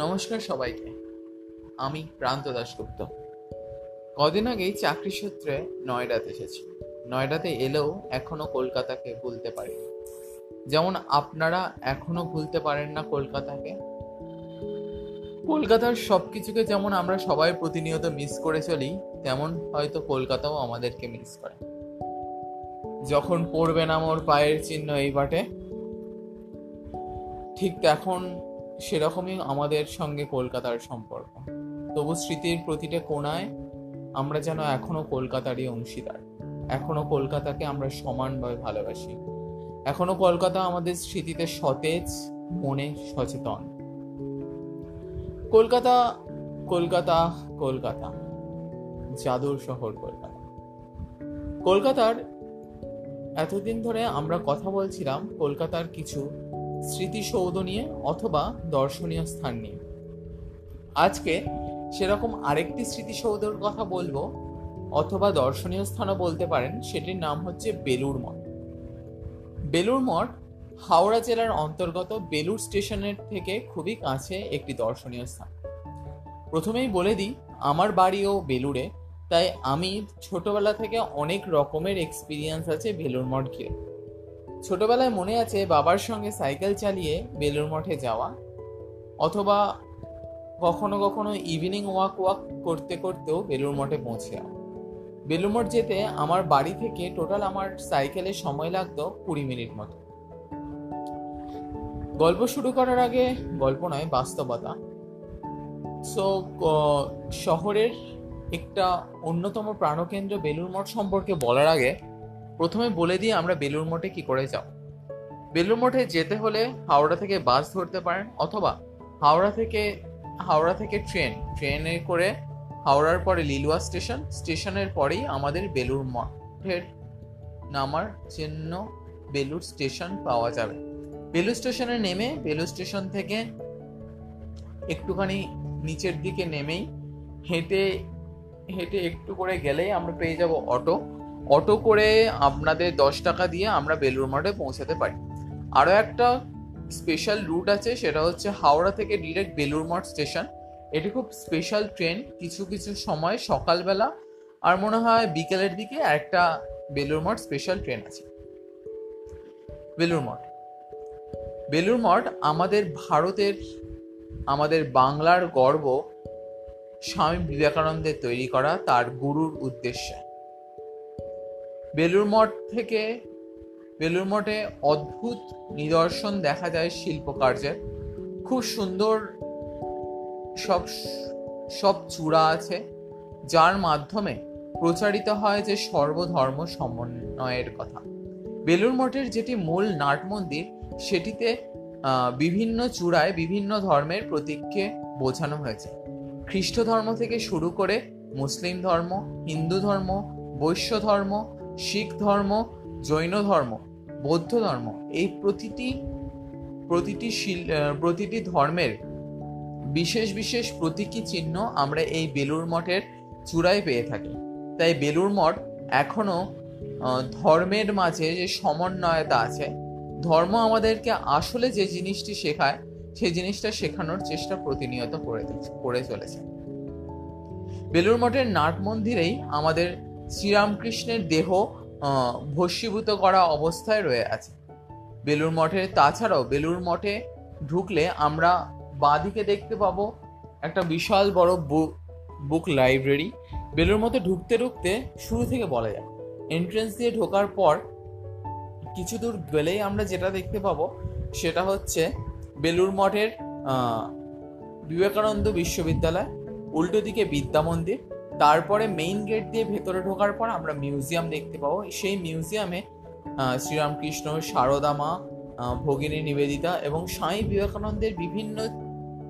নমস্কার সবাইকে। আমি প্রান্ত দাশগুপ্ত। কদিন আগেই চাকরি সূত্রে নয়ডাতে এসেছি। নয়ডাতে এলেও এখনও কলকাতাকে ভুলতে পারি যেমন আপনারা এখনও ভুলতে পারেন না কলকাতাকে। কলকাতার সব কিছুকে যেমন আমরা সবাই প্রতিনিয়ত মিস করে চলি, তেমন হয়তো কলকাতাও আমাদেরকে মিস করে। যখন পড়বে না মোর পায়ের চিহ্ন এই বাটে। ঠিক এখন সেরকমই আমাদের সঙ্গে কলকাতার সম্পর্ক। তবু স্মৃতির প্রতিটা কোণায় আমরা যেন এখনও কলকাতারই অংশীদার। এখনও কলকাতাকে আমরা সমানভাবে ভালোবাসি। এখনও কলকাতা আমাদের স্মৃতিতে সতেজ, মনে সচেতন। কলকাতা কলকাতা কলকাতা। জাদুর শহর কলকাতা। কলকাতার, এতদিন ধরে আমরা কথা বলছিলাম কলকাতার কিছু স্মৃতিসৌধ নিয়ে অথবা দর্শনীয় স্থান নিয়ে। আজকে সেরকম আরেকটি স্মৃতিসৌধের কথা বলব, অথবা দর্শনীয় স্থানও বলতে পারেন, সেটির নাম হচ্ছে বেলুর মঠ। বেলুর মঠ হাওড়া জেলার অন্তর্গত বেলুর স্টেশনের থেকে খুবই কাছে একটি দর্শনীয় স্থান। প্রথমেই বলে দিই, আমার বাড়িও বেলুড়ে, তাই আমি ছোটবেলা থেকে অনেক রকমের এক্সপিরিয়েন্স আছে বেলুর মঠ ঘিরে। ছোটবেলায় মনে আছে বাবার সঙ্গে সাইকেল চালিয়ে বেলুর মঠে যাওয়া? অথবা কখনো কখনো ইভিনিং ওয়াক ওয়াক করতে করতেও বেলুর মঠে পৌঁছে যাওয়া। বেলুর মঠ যেতে আমার বাড়ি থেকে টোটাল আমার সাইকেলে সময় লাগতো কুড়ি মিনিট মতো। গল্প শুরু করার আগে গল্প নয়, বাস্তবতা। সো শহরের একটা অন্যতম প্রাণকেন্দ্র বেলুর মঠ সম্পর্কে বলার আগে প্রথমে বলে দিয়ে আমরা বেলুর মঠে কি করে যাও বেলুর মঠে যেতে হলে হাওড়া থেকে বাস ধরতে পারেন অথবা হাওড়া থেকে হাওড়া থেকে ট্রেন, ট্রেনে করে হাওড়ার পরে লিলুয়া স্টেশন, স্টেশনের পরেই আমাদের বেলুর মঠের নামার চিহ্ন বেলুর স্টেশন পাওয়া যাবে। বেলুর স্টেশনে নেমে বেলুর স্টেশন থেকে একটুখানি নিচের দিকে নেমেই হেঁটে হেঁটে একটু করে গেলেই আমরা পেয়ে যাব অটো। অটো করে আপনাদের দশ টাকা দিয়ে আমরা বেলুর মঠে পৌঁছাতে পারি। আরও একটা স্পেশাল রুট আছে, সেটা হচ্ছে হাওড়া থেকে ডিরেক্ট বেলুর মঠ স্টেশন এটি খুব স্পেশাল ট্রেন কিছু কিছু সময় সকালবেলা আর মনে হয় বিকেলের দিকে একটা বেলুর মঠ স্পেশাল ট্রেন আছে। বেলুর মঠ। বেলুর মঠ আমাদের ভারতের, আমাদের বাংলার গর্ব স্বামী বিবেকানন্দের তৈরি করা, তার গুরুর উদ্দেশ্যে। বেলুর মঠ থেকে বেলুর মঠে অদ্ভুত নিদর্শন দেখা যায় শিল্পকার্যের খুব সুন্দর সব সব চূড়া আছে, যার মাধ্যমে প্রচারিত হয় যে সর্বধর্ম সমন্বয়ের কথা। বেলুর মঠের যেটি মূল নাট মন্দির, সেটিতে বিভিন্ন চূড়ায় বিভিন্ন ধর্মের প্রতীককে বোঝানো হয়েছে। খ্রিস্ট ধর্ম থেকে শুরু করে মুসলিম ধর্ম, হিন্দু ধর্ম, বৈশ্য ধর্ম শিখ ধর্ম, জৈন ধর্ম, বৌদ্ধ ধর্ম, এই প্রতিটি প্রতিটি শিল প্রতিটি ধর্মের বিশেষ বিশেষ প্রতীকী চিহ্ন আমরা এই বেলুর মঠের চূড়ায় পেয়ে থাকি। তাই বেলুর মঠ এখনও ধর্মের মাঝে যে সমন্বয়তা আছে, ধর্ম আমাদেরকে আসলে যে জিনিসটি শেখায় সেই জিনিসটা শেখানোর চেষ্টা প্রতিনিয়ত করে করে চলেছে। বেলুর মঠের নাট মন্দিরেই আমাদের শ্রীরামকৃষ্ণের দেহ ভস্মীভূত করা অবস্থায় রয়ে আছে। বেলুর মঠে, তাছাড়াও বেলুর মঠে ঢুকলে আমরা বাঁদিকে দেখতে পাবো একটা বিশাল বড় বুক লাইব্রেরি বেলুর মধ্যে ঢুকতে ঢুকতে শুরু থেকে বলা যায় এন্ট্রেন্স দিয়ে ঢোকার পর কিছু দূর গেলেই আমরা যেটা দেখতে পাবো, সেটা হচ্ছে বেলুর মঠের বিবেকানন্দ বিশ্ববিদ্যালয়, উল্টো দিকে বিদ্যা মন্দির তারপরে মেইন গেট দিয়ে ভেতরে ঢোকার পর আমরা মিউজিয়াম দেখতে পাবো। সেই মিউজিয়ামে শ্রীরামকৃষ্ণ, সারদা মা ভগিনী নিবেদিতা এবং স্বামী বিবেকানন্দের বিভিন্ন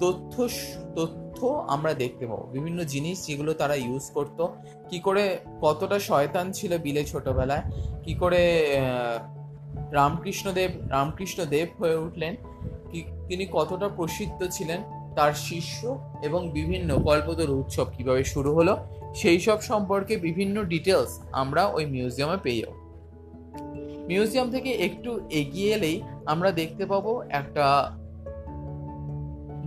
তথ্য তথ্য আমরা দেখতে পাবো। বিভিন্ন জিনিস যেগুলো তারা ইউজ করতো। কি করে, কতটা শয়তান ছিল বিলে ছোটবেলায়। কি করে রামকৃষ্ণদেব রামকৃষ্ণদেব হয়ে উঠলেন। তিনি কতটা প্রসিদ্ধ ছিলেন। তার শিষ্য এবং বিভিন্ন কল্পতরু উৎসব কীভাবে শুরু হলো। সেই সব সম্পর্কে বিভিন্ন ডিটেলস আমরা ওই মিউজিয়ামে পেয়ে যাব। মিউজিয়াম থেকে একটু এগিয়ে এলেই আমরা দেখতে পাবো একটা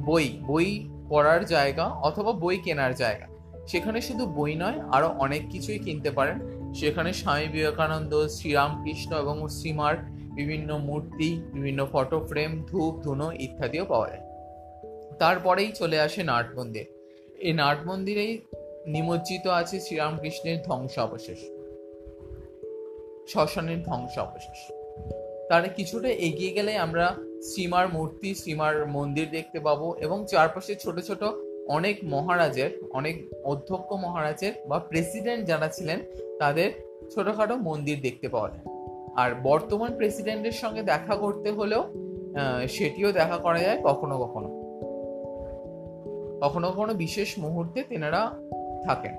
বই বই পড়ার জায়গা অথবা বই কেনার জায়গা। সেখানে শুধু বই নয় আরও অনেক কিছুই কিনতে পারেন। সেখানে স্বামী বিবেকানন্দ, শ্রীরামকৃষ্ণ এবং শ্রীমার বিভিন্ন মূর্তি, বিভিন্ন ফটো ফ্রেম ধূপ, ধুনো ইত্যাদিও পাওয়া যায়। তারপরেই চলে আসে নাট মন্দির এই নাট মন্দিরেই নিমজ্জিত আছে শ্রীরামকৃষ্ণের ধ্বংসাবশেষ, শ্মশানের ধ্বংসাবশেষ। তার কিছুটা এগিয়ে গেলে আমরা শ্রীমার মূর্তি, শ্রীমার মন্দির দেখতে পাবো এবং চারপাশে ছোট ছোট অনেক মহারাজের, অনেক অধ্যক্ষ মহারাজের বা প্রেসিডেন্ট যারা ছিলেন, তাদের ছোটখাটো মন্দির দেখতে পাওয়া যায়। আর বর্তমান প্রেসিডেন্টের সঙ্গে দেখা করতে হলেও সেটিও দেখা করা যায় কখনো কখনো। কখনো কখনো বিশেষ মুহূর্তে তেনারা থাকেন।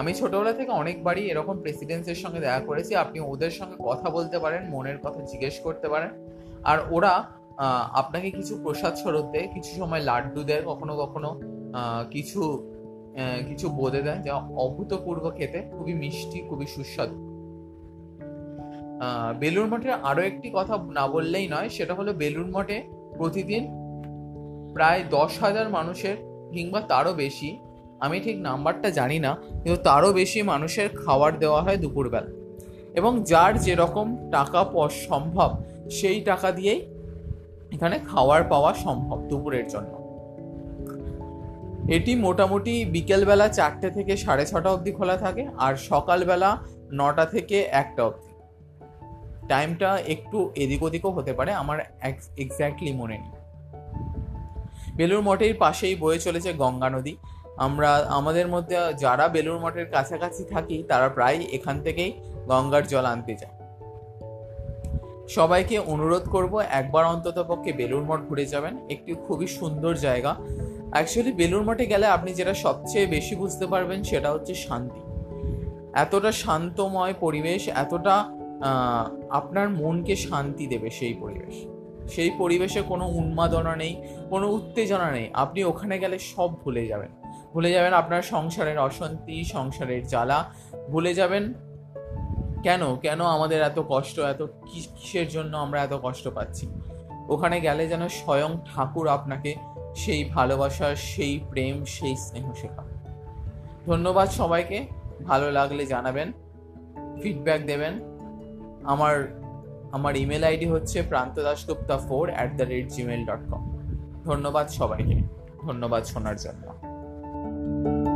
আমি ছোটবেলা থেকে অনেকবারই এরকম প্রেসিডেন্সের সঙ্গে দেখা করেছি। আপনি ওদের সঙ্গে কথা বলতে পারেন, মনের কথা জিজ্ঞেস করতে পারেন। আর ওরা আপনাকে কিছু প্রসাদ স্বরূপ দেয়, কিছু সময় লাড্ডু দেয়, কখনো কখনো কিছু কিছু বোধে দেয় যা অভূতপূর্ব খেতে খুবই মিষ্টি, খুবই সুস্বাদু। বেলুর মঠের আরও একটি কথা না বললেই নয়, সেটা হলো বেলুর মঠে প্রতিদিন প্রায় দশ হাজার মানুষের কিংবা তারও বেশি আমি ঠিক নাম্বারটা জানি না, কিন্তু তারও বেশি মানুষের খাবার দেওয়া হয় দুপুরবেলা। এবং যার যেরকম টাকা সম্ভব, সেই টাকা দিয়েই এখানে খাওয়ার পাওয়া সম্ভব দুপুরের জন্য। এটি মোটামুটি বিকেলবেলা চারটে থেকে সাড়ে ছটা অবধি খোলা থাকে আর সকালবেলা নটা থেকে একটা অবধি। টাইমটা একটু এদিক ওদিকও হতে পারে, আমার এক্স্যাক্টলি মনে নেই। বেলুর মঠের পাশেই বয়ে চলেছে গঙ্গা নদী। আমরা আমাদের মধ্যে যারা বেলুর মঠের কাছাকাছি থাকি, তারা প্রায় এখান থেকেই গঙ্গার জল আনতে যায়। সবাইকে অনুরোধ করব, একবার অন্তত পক্ষে বেলুর মঠ ঘুরে যাবেন। একটি খুবই সুন্দর জায়গা। অ্যাকচুয়ালি বেলুর মঠে গেলে আপনি যেটা সবচেয়ে বেশি বুঝতে পারবেন, সেটা হচ্ছে শান্তি। এতটা শান্তময় পরিবেশ, এতটা আপনার মনকে শান্তি দেবে সেই পরিবেশ। সেই পরিবেশে কোনো উন্মাদনা নেই, কোনো উত্তেজনা নেই। আপনি ওখানে গেলে সব ভুলে যাবেন। ভুলে যাবেন আপনার সংসারের অশান্তি, সংসারের জ্বালা। ভুলে যাবেন কেন? কেন আমাদের এত কষ্ট, এত কিসের জন্য আমরা এত কষ্ট পাচ্ছি? ওখানে গেলে যেন স্বয়ং ঠাকুর আপনাকে সেই ভালোবাসা, সেই প্রেম, সেই স্নেহ শেখা ধন্যবাদ সবাইকে। ভালো লাগলে জানাবেন ফিডব্যাক দেবেন। আমার আমার ইমেল আইডি হচ্ছে Pranta Dasgupta four at the rate Gmail dot com ধন্যবাদ সবাইকে। ধন্যবাদ শোনার জন্য। thank you